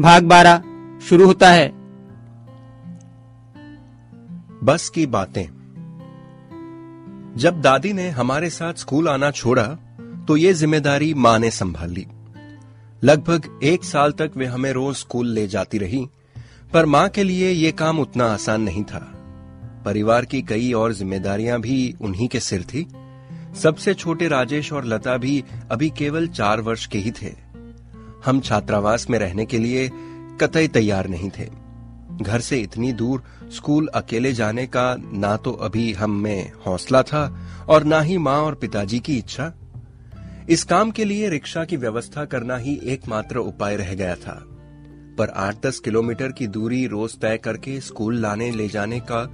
भाग बारह, शुरू होता है। बस की बातें। जब दादी ने हमारे साथ स्कूल आना छोड़ा तो ये ज़िम्मेदारी माँ ने संभाल ली। लगभग एक साल तक वे हमें रोज स्कूल ले जाती रही, पर माँ के लिए ये काम उतना आसान नहीं था। परिवार की कई और जिम्मेदारियाँ भी उन्हीं के सिर थी। सबसे छोटे राजेश और लता भी अभी केवल चार वर्ष के ही थे। हम छात्रावास में रहने के लिए कतई तैयार नहीं थे। घर से इतनी दूर स्कूल अकेले जाने का ना तो अभी हम में हौसला था और ना ही माँ और पिताजी की इच्छा। इस काम के लिए रिक्शा की व्यवस्था करना ही एकमात्र उपाय रह गया था। पर आठ दस किलोमीटर की दूरी रोज तय करके स्कूल लाने ले जाने का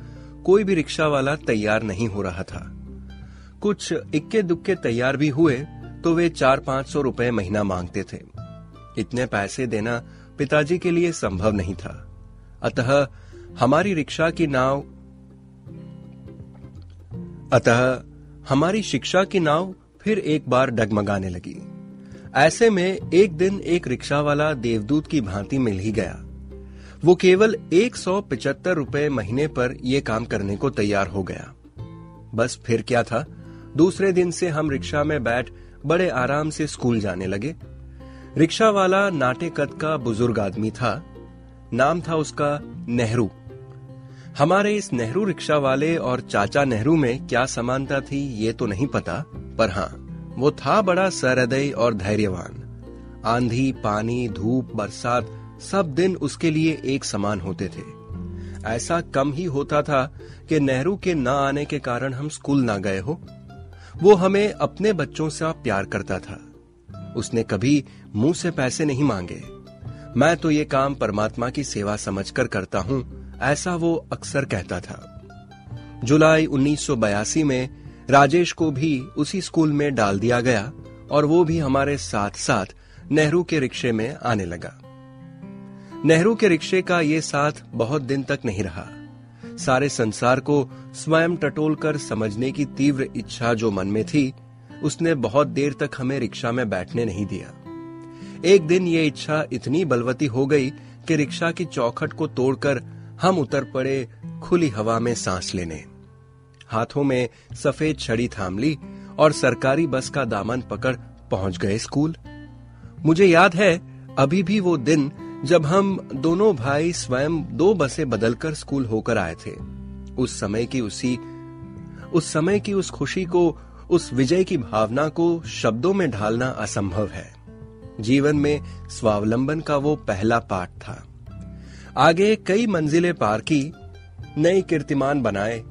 कोई भी रिक्शा वाला तैयार नहीं हो रहा था। कुछ इक्के दुक्के तैयार भी हुए तो वे चार पाँच सौ रुपए महीना मांगते थे। इतने पैसे देना पिताजी के लिए संभव नहीं था। अतः हमारी रिक्शा की नाव अतः हमारी शिक्षा की नाव फिर एक बार डगमगाने लगी। ऐसे में एक दिन एक रिक्शा वाला देवदूत की भांति मिल ही गया। वो केवल एक सौ पिचहत्तर रुपए महीने पर यह काम करने को तैयार हो गया। बस फिर क्या था? दूसरे दिन से हम रिक्शा में बैठ बड़े आराम से स्कूल जाने लगे। रिक्शा वाला नाटे कद का बुज़ुर्ग आदमी था। नाम था उसका नेहरू। हमारे इस नेहरू रिक्शा वाले और चाचा नेहरू में क्या समानता थी, ये तो नहीं पता, पर हाँ वो था बड़ा सहृदय और धैर्यवान। आंधी, पानी, धूप, बरसात, सब दिन उसके लिए एक समान होते थे। ऐसा कम ही होता था कि नेहरू के न आने के कारण हम स्कूल ना गए हो। वो हमें अपने बच्चों से प्यार करता था। उसने कभी मुँह से पैसे नहीं मांगे। मैं तो ये काम परमात्मा की सेवा समझकर करता हूँ, ऐसा वो अक्सर कहता था। जुलाई 1982 में राजेश को भी उसी स्कूल में डाल दिया गया और वो भी हमारे साथ साथ नेहरू के रिक्शे में आने लगा। नेहरू के रिक्शे का ये साथ बहुत दिन तक नहीं रहा। सारे संसार को स्वयं टटोल कर समझने की तीव्र इच्छा जो मन में थी उसने बहुत देर तक हमें रिक्शा में बैठने नहीं दिया। एक दिन ये इच्छा इतनी बलवती हो गई कि रिक्शा की चौखट को तोड़कर हम उतर पड़े खुली हवा में सांस लेने। हाथों में सफ़ेद छड़ी थाम ली और सरकारी बस का दामन पकड़ पहुँच गए स्कूल। मुझे याद है, अभी भी वो दिन जब हम दोनों भाई स्वयं दो बसें बदलकर स्कूल होकर आए थे। उस समय की उसी, उस समय की उस खुशी को उस विजय की भावना को शब्दों में ढालना असंभव है। जीवन में स्वावलंबन का वो पहला पाठ था। आगे कई मंजिलें पार की, नई कीर्तिमान बनाए,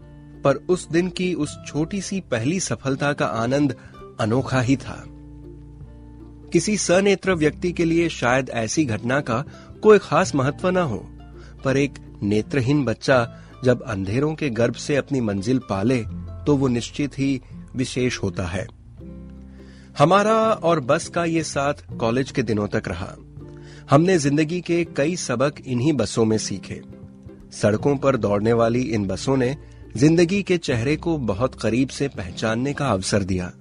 पर उस दिन की उस छोटी सी पहली सफलता का आनंद अनोखा ही था। किसी सनेत्र व्यक्ति के लिए शायद ऐसी घटना का कोई खास महत्व ना हो, पर एक नेत्रहीन बच्चा जब अंधेरों के गर्भ से अपनी मंजिल पाले तो वो निश्चित ही विशेष होता है। हमारा और बस का ये साथ कॉलेज के दिनों तक रहा। हमने ज़िंदगी के कई सबक इन्हीं बसों में सीखे। सड़कों पर दौड़ने वाली इन बसों ने ज़िंदगी के चेहरे को बहुत करीब से पहचानने का अवसर दिया।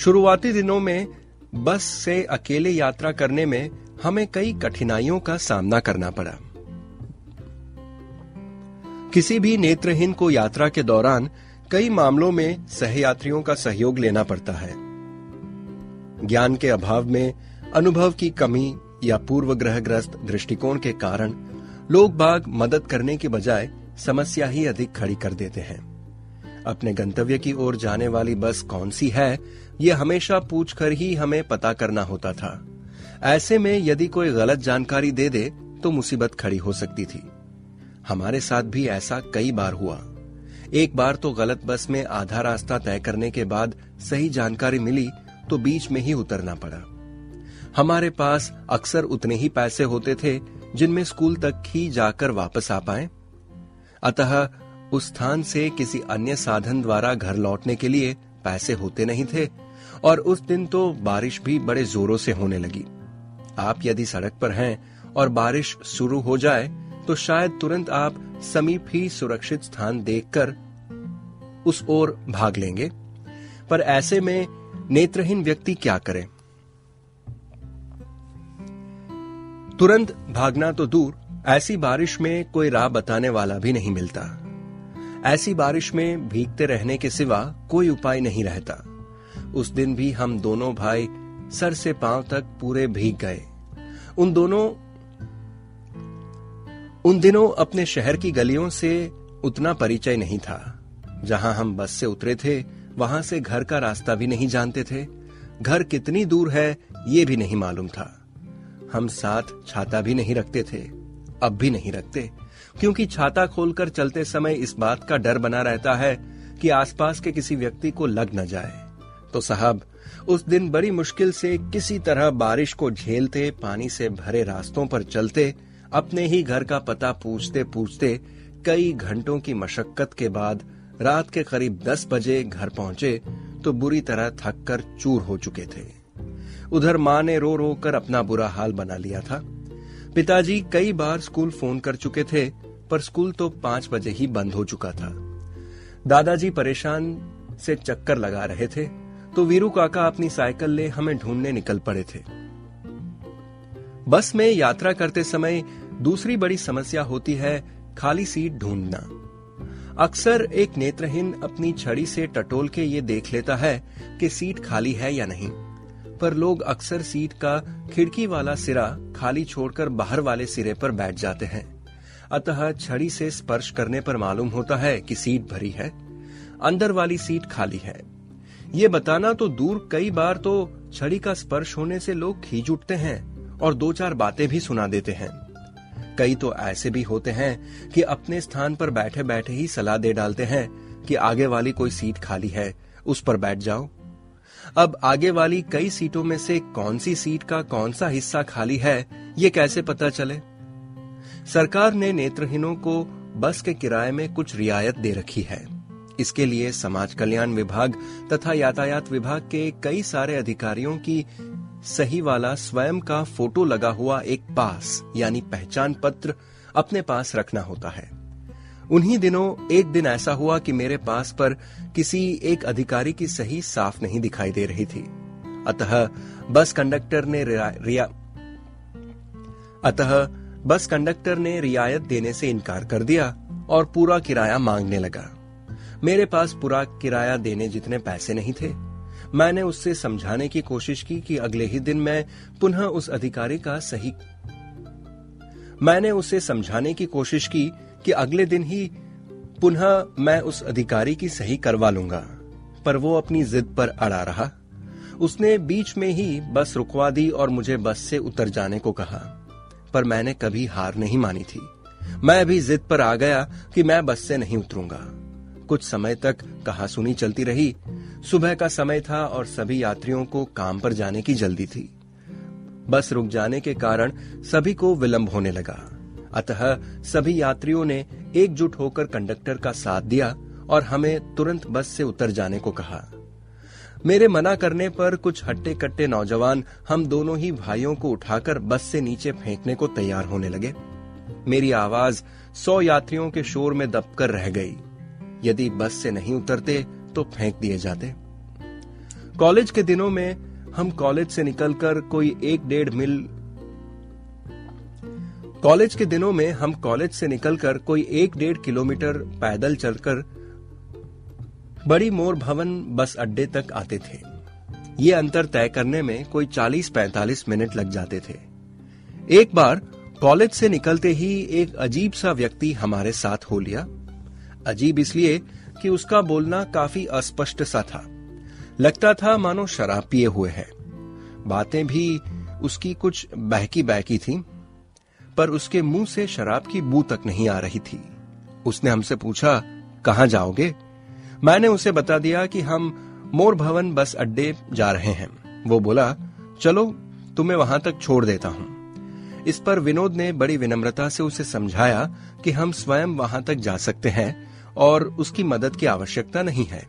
शुरुआती दिनों में बस से अकेले यात्रा करने में हमें कई कठिनाइयों का सामना करना पड़ा। किसी भी नेत्रहीन को यात्रा के दौरान कई मामलों में सहयात्रियों का सहयोग लेना पड़ता है। ज्ञान के अभाव में अनुभव की कमी या पूर्व ग्रहग्रस्त दृष्टिकोण के कारण लोग बाग मदद करने के बजाय समस्या ही अधिक खड़ी कर देते हैं। अपने गंतव्य की ओर जाने वाली बस कौन सी है, ये हमेशा पूछकर ही हमें पता करना होता था। ऐसे में यदि कोई गलत जानकारी दे दे तो मुसीबत खड़ी हो सकती थी। हमारे साथ भी ऐसा कई बार हुआ। एक बार तो गलत बस में आधा रास्ता तय करने के बाद सही जानकारी मिली तो बीच में ही उतरना पड़ा। हमारे पास अक्सर उतने ही पैसे होते थे जिनमें स्कूल तक ही जाकर वापस आ पाए। अतः उस स्थान से किसी अन्य साधन द्वारा घर लौटने के लिए पैसे होते नहीं थे और उस दिन तो बारिश भी बड़े जोरों से होने लगी। आप यदि सड़क पर हैं और बारिश शुरू हो जाए तो शायद तुरंत आप समीप ही सुरक्षित स्थान देखकर उस ओर भाग लेंगे। पर ऐसे में नेत्रहीन व्यक्ति क्या करे? तुरंत भागना तो दूर, ऐसी बारिश में कोई राह बताने वाला भी नहीं मिलता। ऐसी बारिश में भीगते रहने के सिवा कोई उपाय नहीं रहता। उस दिन भी हम दोनों भाई सर से पाँव तक पूरे भीग गए। उन दोनों उन दिनों अपने शहर की गलियों से उतना परिचय नहीं था। जहाँ हम बस से उतरे थे, वहाँ से घर का रास्ता भी नहीं जानते थे। घर कितनी दूर है, ये भी नहीं मालूम था। हम साथ छाता भी नहीं रखते थे, अब भी नहीं रखते। क्योंकि छाता खोलकर चलते समय इस बात का डर बना रहता है कि आसपास के किसी व्यक्ति को लग न जाए। तो साहब, उस दिन बड़ी मुश्किल से किसी तरह बारिश को झेलते, पानी से भरे रास्तों पर चलते अपने ही घर का पता पूछते पूछते कई घंटों की मशक्कत के बाद रात के करीब दस बजे घर पहुँचे तो बुरी तरह थक कर चूर हो चुके थे। उधर माँ ने रो रो कर अपना बुरा हाल बना लिया था। पिताजी कई बार स्कूल फ़ोन कर चुके थे, पर स्कूल तो पाँच बजे ही बंद हो चुका था। दादाजी परेशान से चक्कर लगा रहे थे तो वीरू काका अपनी साइकिल ले हमें ढूँढने निकल पड़े थे। बस में यात्रा करते समय दूसरी बड़ी समस्या होती है खाली सीट ढूंढना। अक्सर एक नेत्रहीन अपनी छड़ी से टटोल के ये देख लेता है कि सीट खाली है या नहीं। पर लोग अक्सर सीट का खिड़की वाला सिरा खाली छोड़कर बाहर वाले सिरे पर बैठ जाते हैं। अतः छड़ी से स्पर्श करने पर मालूम होता है कि सीट भरी है। अंदर वाली सीट खाली है। ये बताना तो दूर कई बार तो छड़ी का स्पर्श होने से लोग खींच उठते हैं और दो चार बातें भी सुना देते हैं। कई तो ऐसे भी होते हैं कि अपने स्थान पर बैठे बैठे ही सलाह दे डालते हैं कि आगे वाली कोई सीट खाली है, उस पर बैठ जाओ। अब आगे वाली कई सीटों में से कौन सी सीट का कौन सा हिस्सा खाली है, ये कैसे पता चले? सरकार ने नेत्रहीनों को बस के किराए में कुछ रियायत दे रखी है। इसके लिए समाज कल्याण विभाग तथा यातायात विभाग के कई सारे अधिकारियों की सही वाला स्वयं का फ़ोटो लगा हुआ एक पास यानी पहचान पत्र अपने पास रखना होता है। उन्हीं दिनों एक दिन ऐसा हुआ कि मेरे पास पर किसी एक अधिकारी की सही साफ़ नहीं दिखाई दे रही थी। अतः बस कंडक्टर ने रिया, अतः बस कंडक्टर ने रियायत देने से इनकार कर दिया और पूरा किराया मांगने लगा। मेरे पास पूरा किराया देने जितने पैसे नहीं थे मैंने उससे समझाने की कोशिश की कि अगले ही दिन मैं पुनः उस अधिकारी का सही मैंने उसे समझाने की कोशिश की कि अगले दिन ही पुनः मैं उस अधिकारी की सही करवा लूँगा। पर वो अपनी जिद पर अड़ा रहा। उसने बीच में ही बस रुकवा दी और मुझे बस से उतर जाने को कहा। पर मैंने कभी हार नहीं मानी थी। मैं भी जिद पर आ गया कि मैं बस से नहीं उतरूँगा। कुछ समय तक कहा सुनी चलती रही। सुबह का समय था और सभी यात्रियों को काम पर जाने की जल्दी थी। बस रुक जाने के कारण सभी को विलंब होने लगा। अतः सभी यात्रियों ने एकजुट होकर कंडक्टर का साथ दिया और हमें तुरंत बस से उतर जाने को कहा। मेरे मना करने पर कुछ हट्टे कट्टे नौजवान हम दोनों ही भाइयों को उठाकर बस से नीचे फेंकने को तैयार होने लगे। मेरी आवाज़ सौ यात्रियों के शोर में दबकर रह गई। यदि बस से नहीं उतरते तो फेंक दिए जाते। कॉलेज के दिनों में हम कॉलेज से निकलकर कोई एक डेढ़ मील कॉलेज के दिनों में हम कॉलेज से निकलकर कोई एक डेढ़ किलोमीटर पैदल चलकर बड़ी मोर भवन बस अड्डे तक आते थे। ये अंतर तय करने में कोई 40-45 मिनट लग जाते थे। एक बार कॉलेज से निकलते ही एक अजीब सा व्यक्ति हमारे साथ हो लिया। अजीब इसलिए कि उसका बोलना काफ़ी अस्पष्ट सा था। लगता था, मानो शराब पिए हुए है। बातें भी उसकी कुछ बहकी बहकी थी, पर उसके मुँह से शराब की बू तक नहीं आ रही थी। उसने हमसे पूछा, कहा जाओगे? मैंने उसे बता दिया कि हम मोर भवन बस अड्डे जा रहे हैं। वो बोला, चलो, तुम्हें वहाँ तक छोड़ देता हूँ। इस पर विनोद ने बड़ी विनम्रता से उसे समझाया कि हम स्वयं वहाँ तक जा सकते हैं और उसकी मदद की आवश्यकता नहीं है।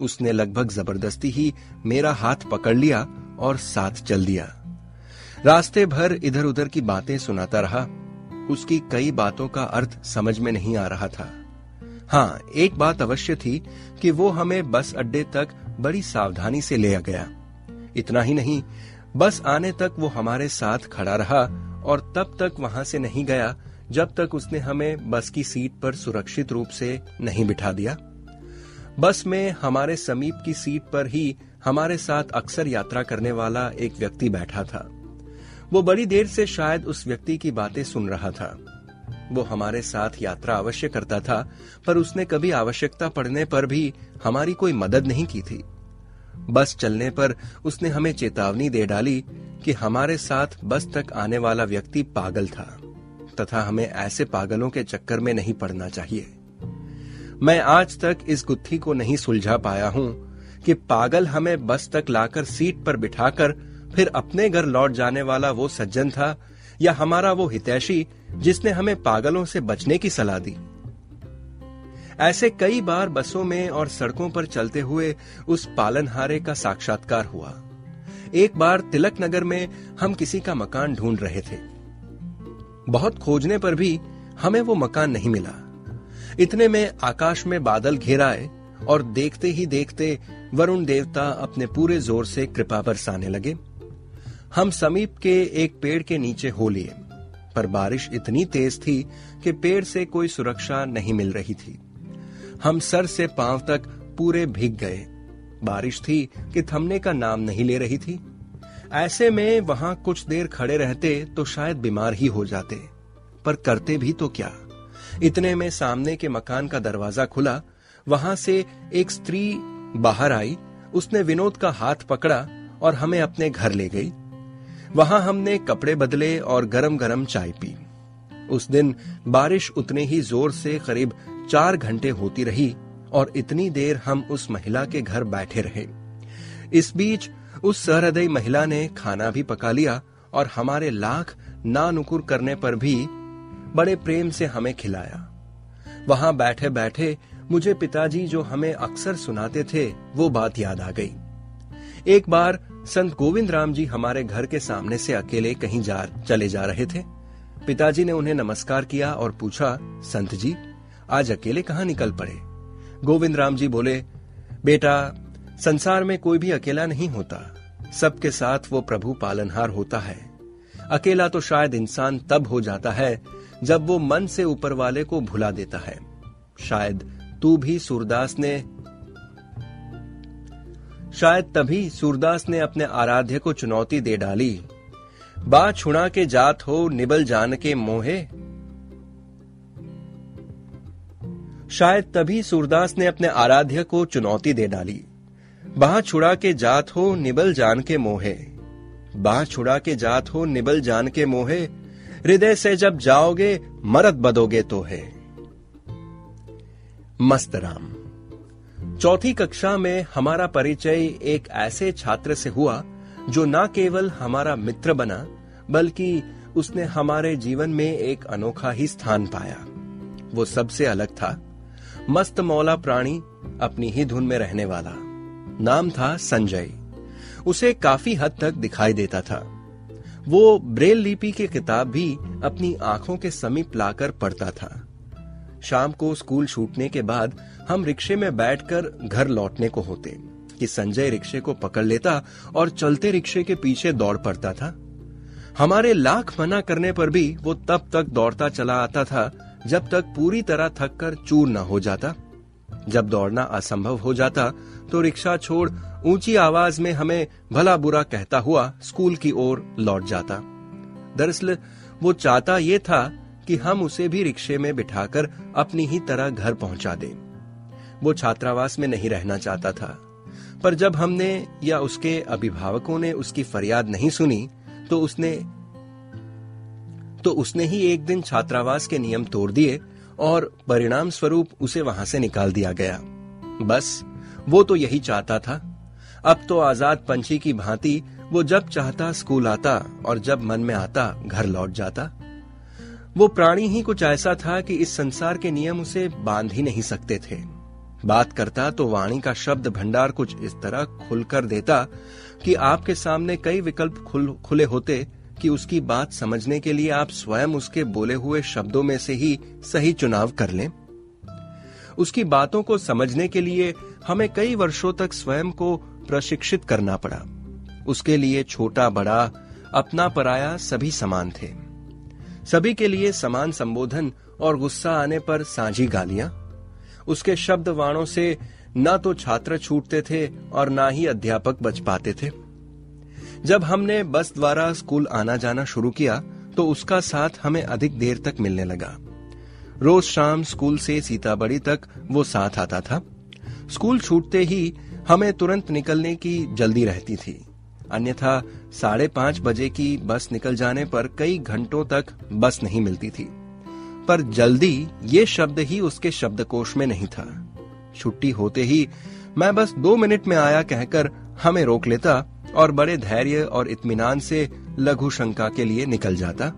उसने लगभग ज़बरदस्ती ही मेरा हाथ पकड़ लिया और साथ चल दिया। रास्ते भर इधर उधर की बातें सुनाता रहा। उसकी कई बातों का अर्थ समझ में नहीं आ रहा था। हाँ एक बात अवश्य थी कि वो हमें बस अड्डे तक बड़ी सावधानी से ले आ गया। इतना ही नहीं, बस आने तक वो हमारे साथ खड़ा रहा और तब तक वहाँ से नहीं गया जब तक उसने हमें बस की सीट पर सुरक्षित रूप से नहीं बिठा दिया। बस में हमारे समीप की सीट पर ही हमारे साथ अक्सर यात्रा करने वाला एक व्यक्ति बैठा था। वो बड़ी देर से शायद उस व्यक्ति की बातें सुन रहा था। वो हमारे साथ यात्रा अवश्य करता था, पर उसने कभी आवश्यकता पड़ने पर भी हमारी कोई मदद नहीं की थी। बस चलने पर उसने हमें चेतावनी दे डाली कि हमारे साथ बस तक आने वाला व्यक्ति पागल था। तथा हमें ऐसे पागलों के चक्कर में नहीं पड़ना चाहिए। मैं आज तक इस गुत्थी को नहीं सुलझा पाया हूँ कि पागल हमें बस तक लाकर सीट पर बिठाकर फिर अपने घर लौट जाने वाला वो सज्जन था या हमारा वो हितैषी जिसने हमें पागलों से बचने की सलाह दी। ऐसे कई बार बसों में और सड़कों पर चलते हुए उस पालनहारे का साक्षात्कार हुआ। एक बार तिलक नगर में हम किसी का मकान ढूंढ रहे थे। बहुत खोजने पर भी हमें वो मकान नहीं मिला। इतने में आकाश में बादल घेराए और देखते ही देखते वरुण देवता अपने पूरे ज़ोर से कृपा बरसाने लगे। हम समीप के एक पेड़ के नीचे हो लिए, पर बारिश इतनी तेज थी कि पेड़ से कोई सुरक्षा नहीं मिल रही थी। हम सर से पाँव तक पूरे भीग गए। बारिश थी कि थमने का नाम नहीं ले रही थी। ऐसे में वहाँ कुछ देर खड़े रहते तो शायद बीमार ही हो जाते, पर करते भी तो क्या? इतने में सामने के मकान का दरवाज़ा खुला, वहाँ से एक स्त्री बाहर आई, उसने विनोद का हाथ पकड़ा और हमें अपने घर ले गई। वहाँ हमने कपड़े बदले और गरम गरम चाय पी। उस दिन बारिश उतने ही ज़ोर से करीब चार घंटे होती रही और इतनी देर हम उस महिला के घर बैठे रहे। इस बीच उस सहृदय महिला ने खाना भी पका लिया और हमारे लाख ना नुकुर करने पर भी बड़े प्रेम से हमें खिलाया। वहाँ बैठे बैठे मुझे पिताजी जो हमें अक्सर सुनाते थे, वो बात याद आ गई। एक बार संत गोविंद राम जी हमारे घर के सामने से अकेले कहीं जा, चले जा रहे थे। पिताजी ने उन्हें नमस्कार किया और पूछा, संत जी, आज अकेले कहाँ निकल पड़े? गोविंद राम जी बोले, बेटा संसार में कोई भी अकेला नहीं होता। सबके साथ वो प्रभु पालनहार होता है। अकेला तो शायद इंसान तब हो जाता है, जब वो मन से ऊपर वाले को भुला देता है। शायद तू भी सूरदास ने शायद तभी सूरदास ने अपने आराध्य को चुनौती दे डाली। बा छुणा के जात हो, निबल जान के मोहे। शायद तभी सूरदास ने अपने आराध्य को चुनौती दे डाली। बाह छुड़ा के जात हो, निबल जान के मोहे। बाह छुड़ा के जात हो, निबल जान के मोहे। हृदय से जब जाओगे मरद बदोगे तो है मस्त राम चौथी कक्षा में हमारा परिचय एक ऐसे छात्र से हुआ, जो न केवल हमारा मित्र बना, बल्कि उसने हमारे जीवन में एक अनोखा ही स्थान पाया। वो सबसे अलग था। मस्त मौला प्राणी, अपनी ही धुन में रहने वाला। नाम था संजय। उसे काफ़ी हद तक दिखाई देता था। वो ब्रेल लिपि की किताब भी अपनी आँखों के समीप लाकर पढ़ता था। शाम को स्कूल छूटने के बाद हम रिक्शे में बैठकर घर लौटने को होते, कि संजय रिक्शे को पकड़ लेता और चलते रिक्शे के पीछे दौड़ पड़ता था। हमारे लाख मना करने पर भी वो तब तक दौड़ता चला आता था, जब तक पूरी तरह थक कर चूर न हो जाता। जब दौड़ना असंभव हो जाता तो रिक्शा छोड़ ऊँची आवाज़ में हमें भला बुरा कहता हुआ स्कूल की ओर लौट जाता। दरअसल, वो चाहता ये था कि हम उसे भी रिक्शे में बिठाकर अपनी ही तरह घर पहुँचा दें। वो छात्रावास में नहीं रहना चाहता था। पर जब हमने या उसके अभिभावकों ने उसकी फरियाद नहीं सुनी तो उसने तो उसने ही एक दिन छात्रावास के नियम तोड़ दिए और परिणाम स्वरूप उसे वहाँ से निकाल दिया गया। बस वो तो यही चाहता था। अब तो आज़ाद पंछी की भांति वो जब चाहता स्कूल आता और जब मन में आता घर लौट जाता। वो प्राणी ही कुछ ऐसा था कि इस संसार के नियम उसे बाँध ही नहीं सकते थे। बात करता तो वाणी का शब्द भंडार कुछ इस तरह खुलकर देता कि आपके सामने कई विकल्प खुल, खुले होते कि उसकी बात समझने के लिए आप स्वयं उसके बोले हुए शब्दों में से ही सही चुनाव कर लें। उसकी बातों को समझने के लिए हमें कई वर्षों तक स्वयं को प्रशिक्षित करना पड़ा। उसके लिए छोटा, बड़ा, अपना पराया सभी समान थे। सभी के लिए समान संबोधन और गुस्सा आने पर साझी गालियाँ। उसके शब्द वाणों से न तो छात्र छूटते थे और ना ही अध्यापक बच पाते थे। जब हमने बस द्वारा स्कूल आना जाना शुरू किया तो उसका साथ हमें अधिक देर तक मिलने लगा। रोज शाम स्कूल से सीताबड़ी तक वो साथ आता था। स्कूल छूटते ही हमें तुरंत निकलने की जल्दी रहती थी। अन्यथा साढ़े पाँच बजे की बस निकल जाने पर कई घंटों तक बस नहीं मिलती थी। पर जल्दी ये शब्द ही उसके शब्दकोश में नहीं था। छुट्टी होते ही मैं बस दो मिनट में आया कहकर हमें रोक लेता और बड़े धैर्य और इत्मीनान से लघु शंका के लिए निकल जाता।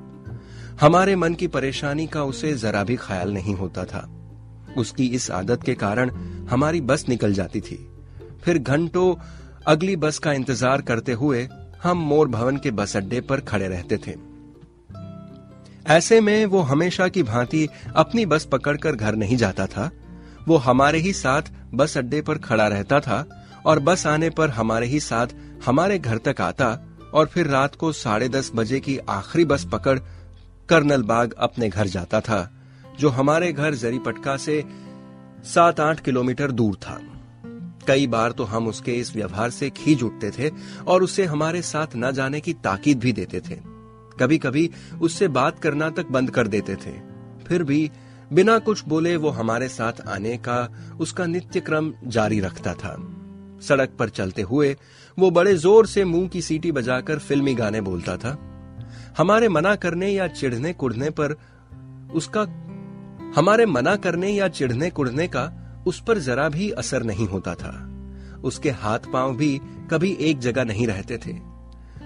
हमारे मन की परेशानी का उसे जरा भी ख्याल नहीं होता था। उसकी इस आदत के कारण हमारी बस निकल जाती थी। फिर घंटों अगली बस का इंतज़ार करते हुए हम मोर भवन के बस अड्डे पर खड़े रहते थे। ऐसे में वो हमेशा की भांति अपनी बस पकड़कर घर नहीं जाता था। वो हमारे ही साथ बस अड्डे पर खड़ा रहता था और बस आने पर हमारे ही साथ हमारे घर तक आता और फिर रात को साढ़े दस बजे की आखिरी बस पकड़ कर्नल बाग अपने घर जाता था, जो हमारे घर जरी पटका से सात आठ किलोमीटर दूर था। कई बार तो हम उसके इस व्यवहार से खींच उठते थे और उसे हमारे साथ न जाने की ताकीद भी देते थे। कभी कभी उससे बात करना तक बंद कर देते थे। फिर भी बिना कुछ बोले वो हमारे साथ आने का उसका नित्य क्रम जारी रखता था। सड़क पर चलते हुए, वो बड़े ज़ोर से मुँह की सीटी बजाकर फिल्मी गाने बोलता था। हमारे मना करने या चिढ़ने कुढ़ने पर उसका, हमारे मना करने या चिढ़ने कुढ़ने का उस पर जरा भी असर नहीं होता था। उसके हाथ पाँव भी कभी एक जगह नहीं रहते थे।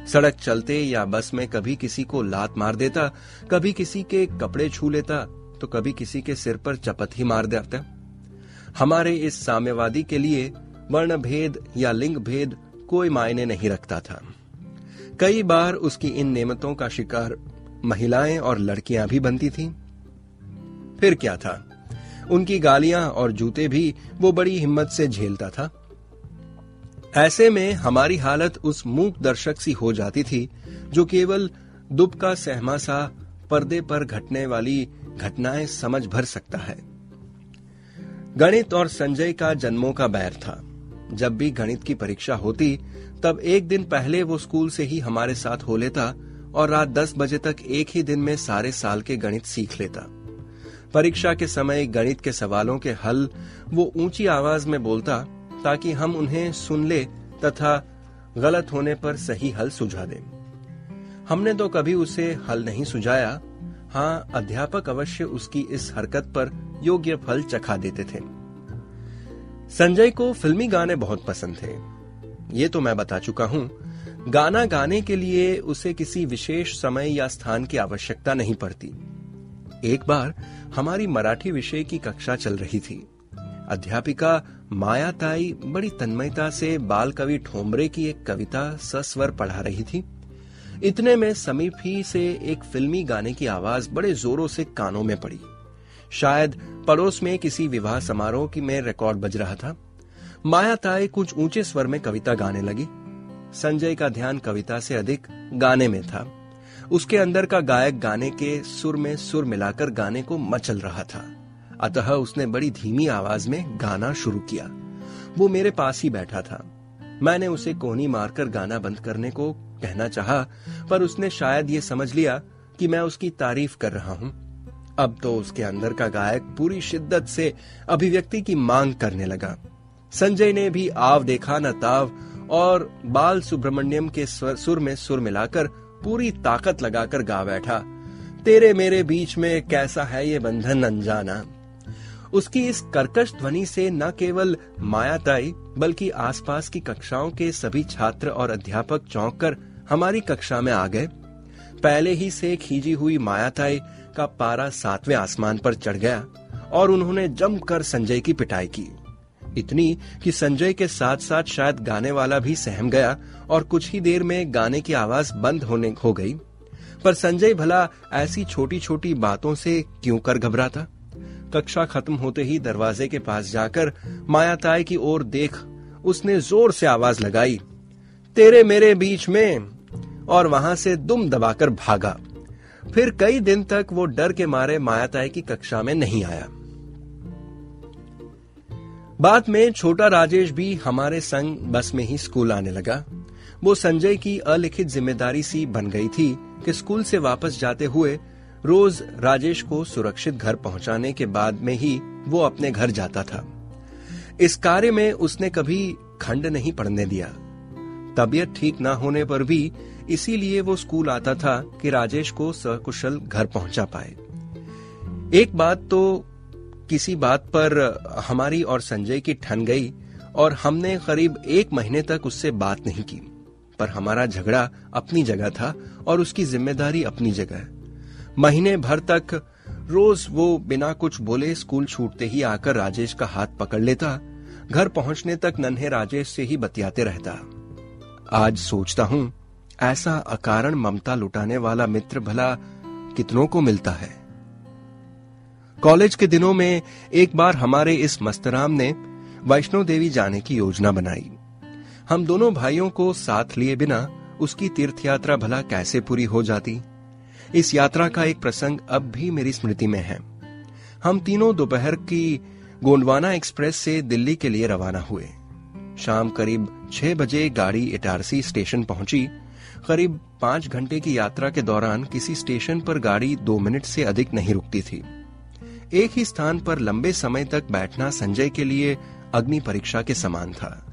सड़क चलते या बस में कभी किसी को लात मार देता, कभी किसी के कपड़े छू लेता तो कभी किसी के सिर पर चपत ही मार देता। हमारे इस साम्यवादी के लिए वर्ण भेद या लिंग भेद कोई मायने नहीं रखता था। कई बार उसकी इन नियमतों का शिकार महिलाएँ और लड़कियाँ भी बनती थीं। फिर क्या था? उनकी गालियाँ और जूते भी वो बड़ी हिम्मत से झेलता था। ऐसे में हमारी हालत उस मूक दर्शक सी हो जाती थी, जो केवल दुब का सहमा सा पर्दे पर घटने वाली घटनाएँ समझ भर सकता है। गणित और संजय का जन्मों का बैर था। जब भी गणित की परीक्षा होती, तब एक दिन पहले वो स्कूल से ही हमारे साथ हो लेता और रात दस बजे तक एक ही दिन में सारे साल के गणित सीख लेता। परीक्षा के समय गणित के सवालों के हल वो ऊँची आवाज़ में बोलता ताकि हम उन्हें सुन ले तथा गलत होने पर सही हल सुझा दें। हमने तो कभी उसे हल नहीं सुझाया। हाँ अध्यापक अवश्य उसकी इस हरकत पर योग्य फल चखा देते थे। संजय को फिल्मी गाने बहुत पसंद थे। ये तो मैं बता चुका हूँ। गाना गाने के लिए उसे किसी विशेष समय या स्थान की आवश्यकता नहीं पड़ती। एक बार हमारी मराठी विषय की कक्षा चल रही थी। अध्यापिका माया ताई बड़ी तन्मयता से बाल कवि ठोमरे की एक कविता सस्वर पढ़ा रही थी। इतने में समीप ही से एक फिल्मी गाने की आवाज़ बड़े जोरों से कानों में पड़ी। शायद पड़ोस में किसी विवाह समारोह की में रिकॉर्ड बज रहा था। माया ताई कुछ ऊँचे स्वर में कविता गाने लगी। संजय का ध्यान कविता से अधिक गाने में था। उसके अंदर का गायक गाने के सुर में सुर मिलाकर गाने को मचल रहा था। अतः उसने बड़ी धीमी आवाज़ में गाना शुरू किया। वो मेरे पास ही बैठा था। मैंने उसे कोहनी मारकर गाना बंद करने को कहना चाहा, पर उसने शायद ये समझ लिया कि मैं उसकी तारीफ़ कर रहा हूँ। अब तो उसके अंदर का गायक पूरी शिद्दत से अभिव्यक्ति की मांग करने लगा। संजय ने भी आव देखा न ताव और बाल सुब्रमण्यम के सुर में सुर मिलाकर पूरी ताकत लगाकर गा बैठा। तेरे मेरे बीच में कैसा है ये बंधन अनजाना? उसकी इस कर्कश ध्वनि से न केवल मायाताई, बल्कि आसपास की कक्षाओं के सभी छात्र और अध्यापक चौंक कर हमारी कक्षा में आ गए। पहले ही से खींची हुई मायाताई का पारा सातवें आसमान पर चढ़ गया और उन्होंने जमकर संजय की पिटाई की। इतनी कि संजय के साथ साथ शायद गाने वाला भी सहम गया और कुछ ही देर में गाने की आवाज़ बंद होने हो गई। पर संजय भला ऐसी छोटी छोटी बातों से क्यों कर घबराता? कक्षा खत्म होते ही दरवाजे के पास जाकर मायाताई की ओर देख उसने ज़ोर से आवाज़ लगाई, तेरे मेरे बीच में और वहाँ से दुम दबाकर भागा। फिर कई दिन तक वो डर के मारे मायाताई की कक्षा में नहीं आया। बाद में छोटा राजेश भी हमारे संग बस में ही स्कूल आने लगा। वो संजय की अलिखित ज़िम्मेदारी सी बन गई थी कि स्कूल से वापस जाते हुए रोज राजेश को सुरक्षित घर पहुँचाने के बाद में ही वो अपने घर जाता था। इस कार्य में उसने कभी खंड नहीं पड़ने दिया। तबीयत ठीक ना होने पर भी इसीलिए वो स्कूल आता था कि राजेश को सकुशल घर पहुँचा पाए। एक बात तो किसी बात पर हमारी और संजय की ठन गई और हमने करीब एक महीने तक उससे बात नहीं की। पर हमारा झगड़ा अपनी जगह था और उसकी ज़िम्मेदारी अपनी जगह महीने भर तक रोज वो बिना कुछ बोले स्कूल छूटते ही आकर राजेश का हाथ पकड़ लेता, घर पहुँचने तक नन्हे राजेश से ही बतियाते रहता। आज सोचता हूँ ऐसा अकारण ममता लुटाने वाला मित्र भला कितनों को मिलता है। कॉलेज के दिनों में एक बार हमारे इस मस्तराम ने वैष्णो देवी जाने की योजना बनाई। हम दोनों भाइयों को साथ लिए बिना उसकी तीर्थ यात्रा भला कैसे पूरी हो जाती? इस यात्रा का एक प्रसंग अब भी मेरी स्मृति में है। हम तीनों दोपहर की गोंडवाना एक्सप्रेस से दिल्ली के लिए रवाना हुए। शाम करीब छह बजे गाड़ी इटारसी स्टेशन पहुँची करीब पाँच घंटे की यात्रा के दौरान किसी स्टेशन पर गाड़ी दो मिनट से अधिक नहीं रुकती थी। एक ही स्थान पर लंबे समय तक बैठना संजय के लिए अग्नि परीक्षा के समान था।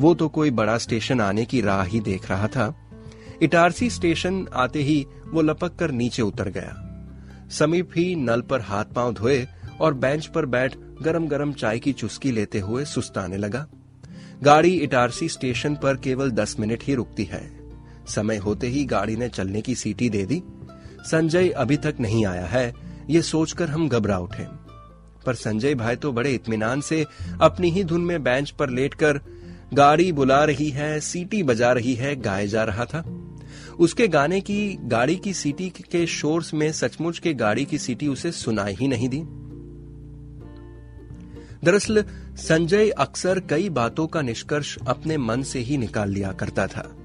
वो तो कोई बड़ा स्टेशन आने की राह ही देख रहा था। इटारसी स्टेशन आते ही वो लपक कर नीचे उतर गया। समीप ही नल पर हाथ पाँव धोए और बेंच पर बैठ गरम गरम चाय की चुस्की लेते हुए सुस्ताने लगा। गाड़ी इटारसी स्टेशन पर केवल दस मिनट ही रुकती है। समय होते ही गाड़ी ने चलने की सीटी दे दी। संजय अभी तक नहीं आया है, ये सोचकर हम घबरा उठे। पर संजय भाई तो बड़े इत्मीनान से अपनी ही धुन में बेंच पर लेटकर गाड़ी बुला रही है, सीटी बजा रही है गाए जा रहा था। उसके गाने की, गाड़ी की सीटी के शोर में सचमुच के गाड़ी की सीटी उसे सुनाई ही नहीं दी। दरअसल, संजय अक्सर कई बातों का निष्कर्ष अपने मन से ही निकाल लिया करता था।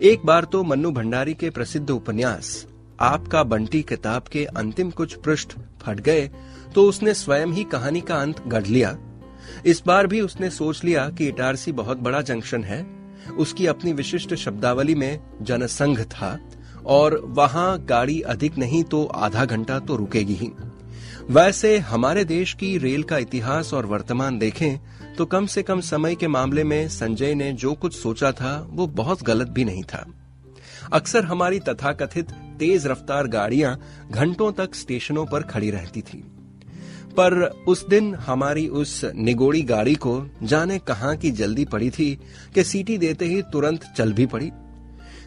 एक बार तो मन्नू भंडारी के प्रसिद्ध उपन्यास, आपका बंटी किताब के अंतिम कुछ पृष्ठ फट गए तो उसने स्वयं ही कहानी का अंत गढ़ लिया। इस बार भी उसने सोच लिया कि इटारसी बहुत बड़ा जंक्शन है। उसकी अपनी विशिष्ट शब्दावली में जनसंघ था, और वहाँ गाड़ी अधिक नहीं तो आधा घंटा तो रुकेगी ही। वैसे हमारे देश की रेल का इतिहास और वर्तमान देखें तो कम से कम समय के मामले में संजय ने जो कुछ सोचा था, वो बहुत गलत भी नहीं था। अक्सर हमारी तथाकथित तेज रफ्तार गाड़ियाँ घंटों तक स्टेशनों पर खड़ी रहती थी। पर उस दिन हमारी उस निगोड़ी गाड़ी को जाने कहाँ की जल्दी पड़ी थी कि सीटी देते ही तुरंत चल भी पड़ी।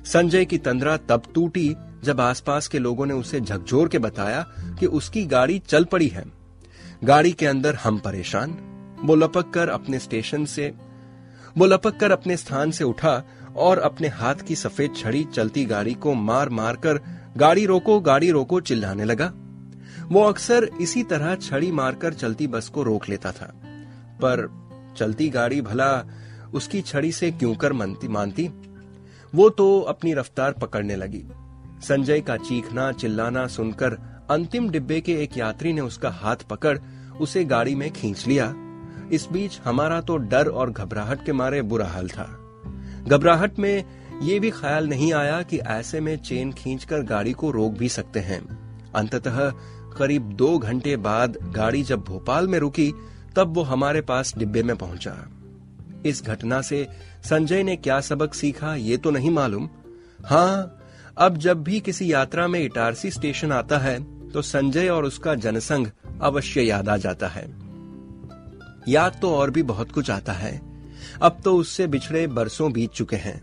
संजय की तंद्रा तब टूटी जब आसपास के लोगों ने उसे झकझोर के बताया कि उसकी गाड़ी चल पड़ी है। गाड़ी के अंदर हम परेशान। वो लपक कर अपने स्टेशन से, वो लपक कर अपने स्थान से उठा और अपने हाथ की सफ़ेद छड़ी चलती गाड़ी को मार मार कर गाड़ी रोको गाड़ी रोको चिल्लाने लगा। वो अक्सर इसी तरह छड़ी मारकर चलती बस को रोक लेता था। पर चलती गाड़ी भला उसकी छड़ी से क्यों कर मानती मानती? वो तो अपनी रफ्तार पकड़ने लगी। संजय का चीखना, चिल्लाना सुनकर अंतिम डिब्बे के एक यात्री ने उसका हाथ पकड़, उसे गाड़ी में खींच लिया। इस बीच हमारा तो डर और घबराहट के मारे बुरा हाल था। घबराहट में ये भी ख्याल नहीं आया कि ऐसे में चेन खींचकर गाड़ी को रोक भी सकते हैं। अंततः करीब दो घंटे बाद गाड़ी जब भोपाल में रुकी, तब वो हमारे पास डिब्बे में पहुँचा। इस घटना से संजय ने क्या सबक सीखा ये तो नहीं मालूम। हाँ अब जब भी किसी यात्रा में इटारसी स्टेशन आता है तो संजय और उसका जनसंघ अवश्य याद आ जाता है। याद तो और भी बहुत कुछ आता है। अब तो उससे बिछड़े बरसों बीत चुके हैं।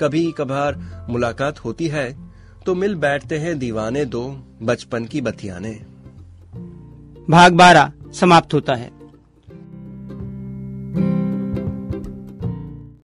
कभी कभार मुलाकात होती है तो मिल बैठते हैं दीवाने दो बचपन की बतियाने। भाग बारह समाप्त होता है।